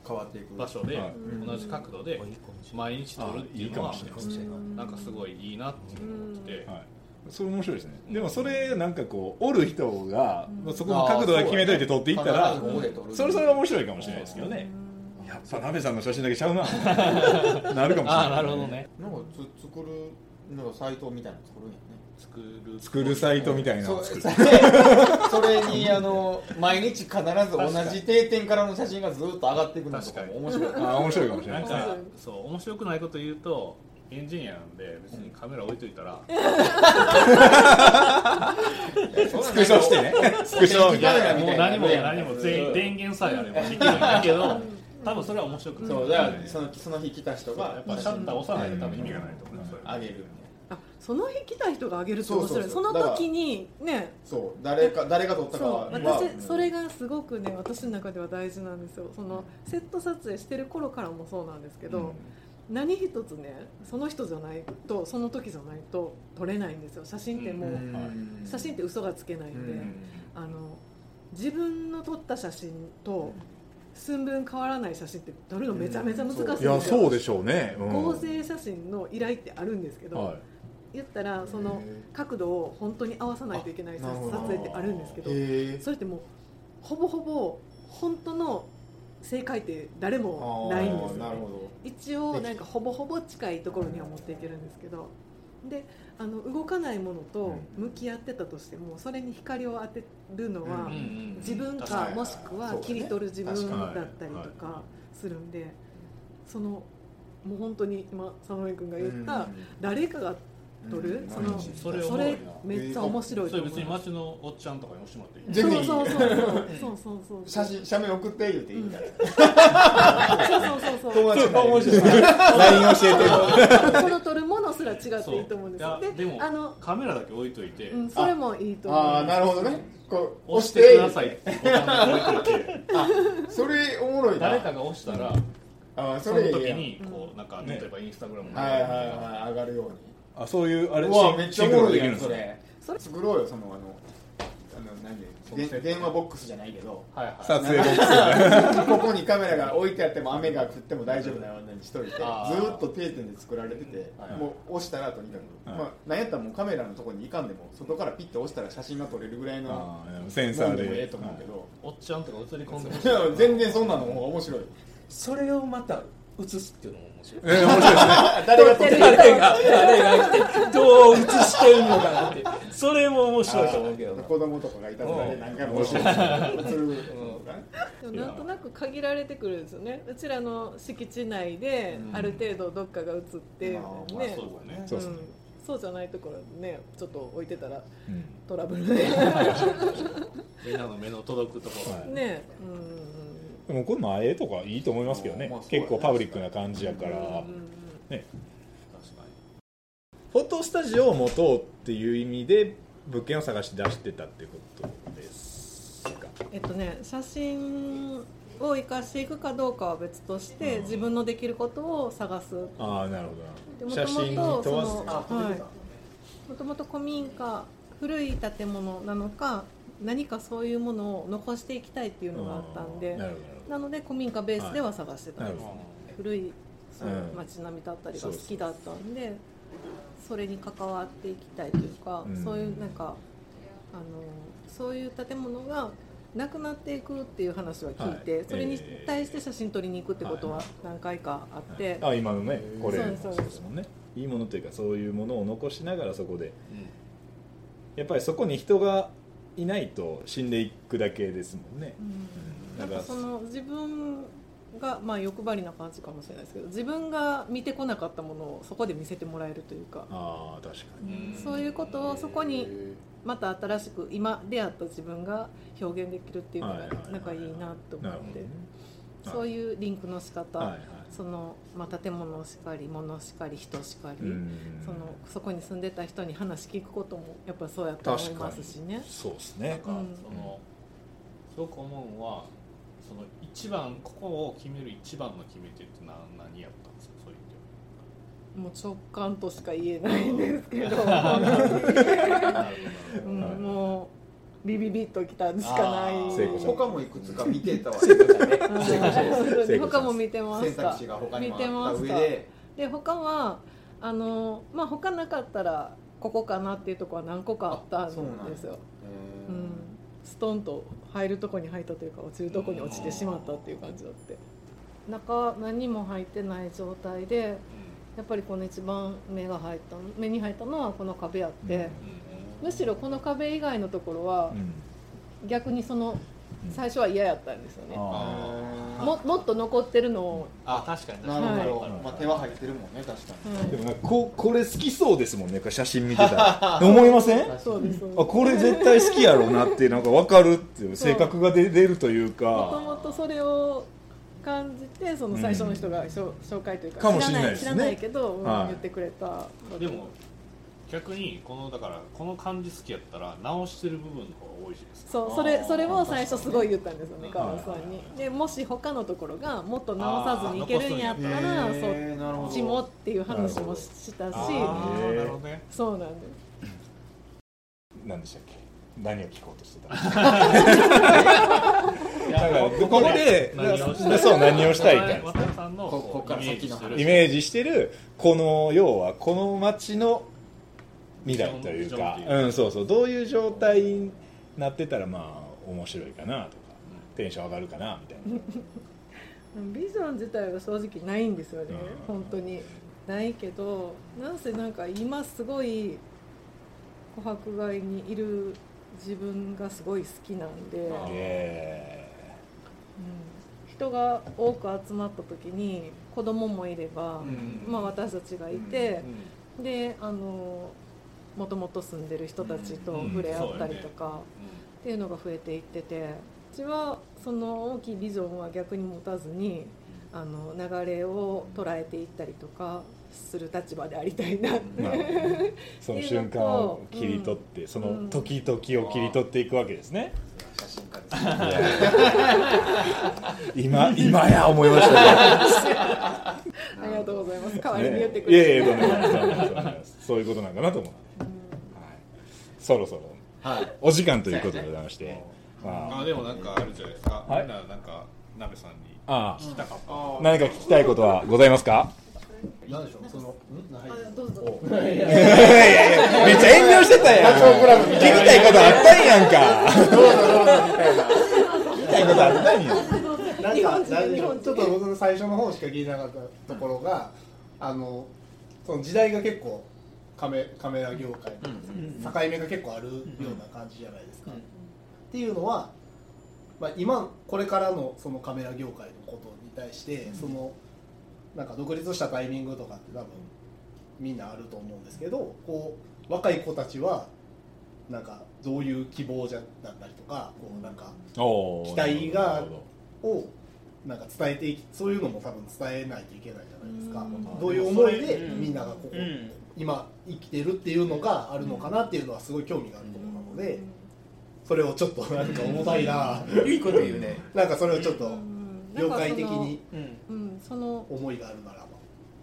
F: 変わっていく。
B: 場所で、
A: はい。
B: 同じ角度で毎日撮るっていうのは
A: あいいかもしれない。
B: なんかすごいいいなって思ってて、
A: はいそれ面白いですね。でもそれなんかこうおる人がそこの角度だけ決めといて撮っていったらそれそれは面白いかもしれないですけどね。やっぱ鍋さんの写真だけちゃうな。*laughs* なるかもしれない。
B: なるほどね。
F: なんかつ作るなんかサイトみたいなの作るんやね
B: 作る
A: 作るサイトみたいな。
F: そう
A: のを作る。
F: それ *laughs* にあの毎日必ず同じ定点からの写真がずっと上がっていくのとかも面白い。
A: あ面白いかもしれな
B: ないん
A: ですね
B: かそう面白くないこと言うとエンジニアなんで別にカメラ置いといたら、
A: スクショしてね。スクショみ
F: いや
A: たいな。
B: もう何も何も全員電源さえあればできるんだけど多分それは面白くない。
F: そうだからそのその日来た人が
B: やっぱシャッター押さないと多分意味がないと思う。それ
F: あげる
C: その日来た人があげるって面白い。
F: そう
C: そ
F: そう。そう
C: の時にね。
F: そう。誰か誰が撮ったか
C: そう。
F: は。
C: 私それがすごくね私の中では大事なんですよ。そのセット撮影してる頃からもそうなんですけど、何一つねその人じゃないとその時じゃないと撮れないんですよ。写真ってもう、写真って嘘がつけないんで、あの自分の撮った写真と寸分変わらない写真って撮るのめちゃめちゃ難しいんですよ、
A: いやそうでしょうね、うん。
C: 合成写真の依頼ってあるんですけど、
A: はい
C: 言ったらその角度を本当に合わさないといけない撮影ってあるんですけど
F: へ
C: それってもうほぼほぼ本当の正解って誰もないんですよ、
F: なるほど。
C: 一応なんかほぼほぼ近いところには持っていけるんですけどであの動かないものと向き合ってたとしてもそれに光を当てるのは自分
B: 確か
C: かもしくは切り取る自分だったりと
A: 確
C: かするんでそのもう本当に今佐野君が言った誰かが撮る？
F: うん。
C: その
B: それ
C: それめっちゃ面白い
B: それ別に
C: と思います
B: 街のおっちゃんとかに押してもらっていい？
C: そうそうそう。そうそうそう
F: 写真写メ送って言うていいから。
C: そうそうそうそう。
F: 友達が面白い
A: LINE 教えて
C: その撮るものすら違っていいと思うんですよ。
B: でも
C: あの、
B: カメラだけ置いといて、
C: うん、それもいいと思う
F: ああなるほどね。こう
B: 押してくださいってボタンを置いといて。
F: それおもろいな。
B: 誰かが押したら
F: あ
B: その時
F: それいいやん。
B: にこうなんか例えばインスタグラム
F: はいはいはい。上がるように
A: あそういうあれ？
F: うわめっちゃおもろいやんそれ。
C: それ
F: 作ろうよそのあのあの何？でで電話ボックスじゃないけど。
B: はいはい。
A: 撮影ボックス *laughs*
F: ここにカメラが置いてあっても雨が降っても大丈夫なようにしといてずっと定点で作られてて
B: はい
F: もう押したらとにかく、
A: はい。
F: まあ、なんやったらもうカメラのとこに行かんでも外からピッて押したら写真が撮れるぐらいの
A: センサーで。
F: もんでもええと思うけど、
B: おっちゃんとか映り込んで *laughs*
F: 全然そんなの面白い。
D: それをまた映すっていうのも面白い。
A: えー面白いですね。*laughs*
F: 誰が撮ってる
D: 誰が誰が来てどう映してるのかなって。それも面面白いと思うけどな。
E: 子供とかがいたずらで何回も
A: 面白い。
E: 映る
C: でもなんとなく限られてくるんですよね。うちらの敷地内で
A: うん。
C: ある程度どっかが映って、ね
E: まあ
B: まあそうですね
A: そうですね。
C: んそうじゃないところでねちょっと置いてたら
A: うん。
C: トラブルで。*laughs*
B: みんなの目の届くところ、
A: はい。
C: ね
A: でもこれ前とかいいと思いますけどね、
E: まあ
A: 結構パブリックな感じやから、
C: うんうんうん
B: 確かに。
A: フォトスタジオを持とうっていう意味で物件を探して出してたってことですか？
C: えっとね写真を生かしていくかどうかは別として自分のできることを探す。
A: ああなる
C: で
A: ほど写真に問わず
C: そのはいもともと古民家古い建物なのか何かそういうものを残してい。きたいっていうのがあった。んで
A: なるほど
C: なので古民家ベースでは探してた。んです、
A: はい
C: 古い街並みだったりが好きだったんでそれに関わっていきたいというか、
A: うん。
C: そういうなんかあのそういう建物がなくなっていくっていう話は聞いて、
A: はい。
C: それに
A: えー
C: 対して写真撮りに行くってことは何回かあって、
A: あ今のねこれ
C: そうですそうです。
A: ですもんね。いいものというかそういうものを残しながらそこで。
B: うん。
A: やっぱりそこに人がいないと死んでいくだけですもんね、
C: うんなん
A: だか
C: その自分がまあ欲張りな感じかもしれないですけど自分が見てこなかったものをそこで見せてもらえるというか、
A: ああ確かに。
B: うん。
C: そういうことをそこにまた新しく今出会った自分が表現できるっていうのがなんかいいなと思って。そういうリンクの仕方、
A: はいはい。
C: その、まあ、建物しかり物しかり人しかり、
A: うん。
C: そのそこに住んでた人に話聞くこともやっぱそうやと思いますしね。
A: そうですね。
B: なんか、
C: うん。
B: そのすごく思うのはその一番ここを決める一番の決め手って何何やったんですかそういう
C: もう直感としか言えないんですけど、*laughs* うん
B: ど、
C: もうビビビッときたんしかない。
F: 他もいくつか見てたわ
C: うん
A: 聖子ちゃん
C: 他も見てました
F: 選択肢が他にも
C: 見てました
F: 上で。
C: で他はあのまあ他なかったらここかなっていうところは何個かあったんですよ、ストンと入るとこに入ったというか落ちるとこに落ちてしまったっていう感じだって。中何も入ってない状態でやっぱりこの一番目が入った目に入ったのはこの壁あって、むしろこの壁以外のところは
A: うん。
C: 逆にその最初は嫌やったんですよね、
A: あ
C: ももっと残ってるのを、
B: あ確かに確かに。
E: なるほど、
A: はい。
E: まあ、手は入ってるもんね確かに、
A: でもここれ好きそうですもんね写真見てたら。*laughs* 思いません？
C: そうですそうです。
A: あこれ絶対好きやろうなってなんか分かるっていう性格が出出るという
C: もと
A: か
C: もとそれを感じてその最初の人が紹紹介というか
A: かもしれないですね。
C: 知らないけど、言ってくれた
B: でも逆にこのだからこの感じ好きやったら直してる部分の方が多いじゃないですか？
C: そうそれそれを最初すごい言ったんですよね
A: ん
C: 川野さんに。でもし他のところがもっと直さずにいけるんやったらそっちもっていう話もしたし。
B: なるほど。ね。
C: そうなんです。
A: 何でしたっけ何を聞こうとしてた *laughs* ここで
B: 何をしたい？
A: そう何をしたいか
B: 渡辺さんの
E: ここから
B: イメージしてる
A: イメージしてるこの要はこの街の未来というか。
B: う
A: うんそうそう。どういう状態になってたらまあ面白いかなとか。テンション上がるかなみたいな。*laughs*
C: ビジョン自体は正直ないんですよね、
A: うん。
C: 本当に。ないけどなんせなんか今すごい琥珀街にいる自分がすごい好きなんで、うん。人が多く集まった時に子供もいれば、
B: うん。
C: まあ、私たちがいて、であのもともと住んでる人たちと触れ合ったりとか、っていうのが増えていっててうちはその大きいビジョンは逆に持たずにあの流れを捉えていったりとかする立場でありたいな。って、
A: まあその瞬間を切り取って、その時々を切り取っていくわけですね、
E: 写真家です。ね
A: 今今や思いましたね。*laughs*
C: ありがとうございます。代わりに言ってくれて、
A: いやいやどうもどうもどうもどうもそういうことなんかなと思う、はい、そろそろ
E: はい
A: お時間ということでございまして、ま
B: あ。でもなんかあるじゃないですか、
A: はい。
B: みんななんか鍋さんに
A: ああ。
B: 聞きたかった、
A: あ何か聞きたいことはございますか？
E: 何でしょう？そのん？ない。
C: あどうぞ。
A: いやいやたやん。聞きたいことあったんやんか。
E: どうぞどうぞ。みたいな
A: 聞きたいことあったんや。
E: なんかちょっと僕の最初の方しか聞いてなかったところがあのその時代が結構カメカメラ業界の境目が結構あるような感じじゃないですか、っていうのは、まあ、今これからのそのカメラ業界のことに対して、そのなんか独立したタイミングとかって多分みんなあると思うんですけどこう若い子たちはなんかどういう希望じゃだったりとかこうなんか期待がをなんか伝えていきそういうのも多分伝えないといけないじゃないですか。
C: うん。
E: どういう思いで
F: うん。
E: みんながここ、
F: うん。
E: 今生きてるっていうのがあるのかなっていうのはすごい興味があるところなのでそれをちょっとなんか重たいな。い
F: いこと言うね。*laughs*
E: なんかそれをちょっと
C: うん。
E: 業界的に
F: うん。
C: うんその
E: 思いがあるならば。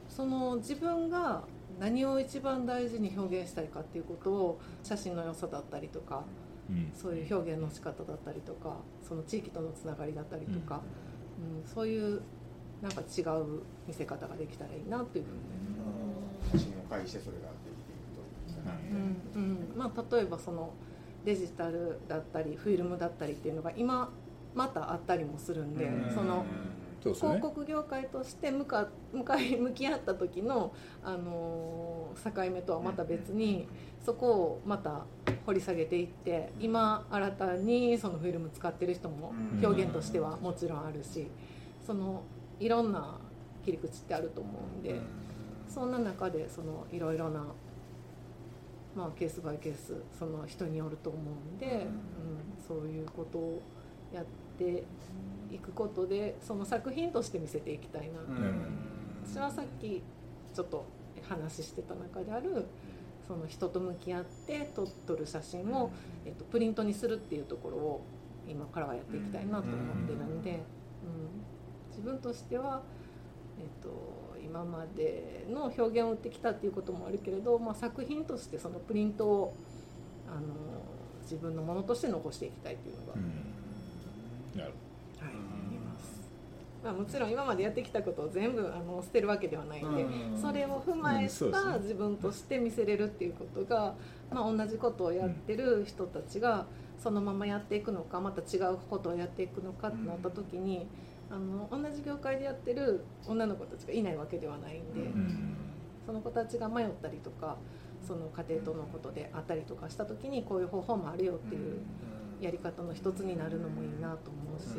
C: その自分が何を一番大事に表現したいかっていうことを写真の良さだったりとか
A: うん。
C: そういう表現の仕方だったりとかその地域とのつながりだったりとか、うんそういうなんか違う見せ方ができたらいいなという。ふうに
F: 写真を介してそれができていくと
C: うん。うん。まあ、例えばそのデジタルだったりフィルムだったりっていうのが今またあったりもするんで、
F: うん。
C: その
A: ね。
C: 広告業界として向か向かい向き合った時の、あのー境目とはまた別にそこをまた掘り下げていって今新たにそのフィルム使ってる人も
F: うん。
C: 表現としてはもちろんあるしそのいろんな切り口ってあると思うんで。そんな中でそのいろいろな、まあ、ケースバイケースその人によると思うんで、うんそういうことをやっていくことでその作品として見せていきたいな。と、私はさっきちょっと話してた中であるその人と向き合って撮撮る写真を、えっと、プリントにするっていうところを今からはやっていきたいなと思ってるんで、うん、自分としては、えっと、今までの表現を打ってきたっていうこともあるけれど、まあ、作品としてそのプリントをあの自分のものとして残していきたいというのが、
A: うん。なる。
C: まあ、もちろん今までやってきたことを全部あの捨てるわけではないんで、
F: うん。
C: それを踏まえた自分として見せれるっていうことが、まあ、同じことをやってる人たちがそのままやっていくのかまた違うことをやっていくのかってなった時に、あの同じ業界でやってる女の子たちがいないわけではないんで、
A: うん。
C: その子たちが迷ったりとかその家庭とのことであったりとかした時にこういう方法もあるよっていうやり方の一つになるのもいいなと思うし。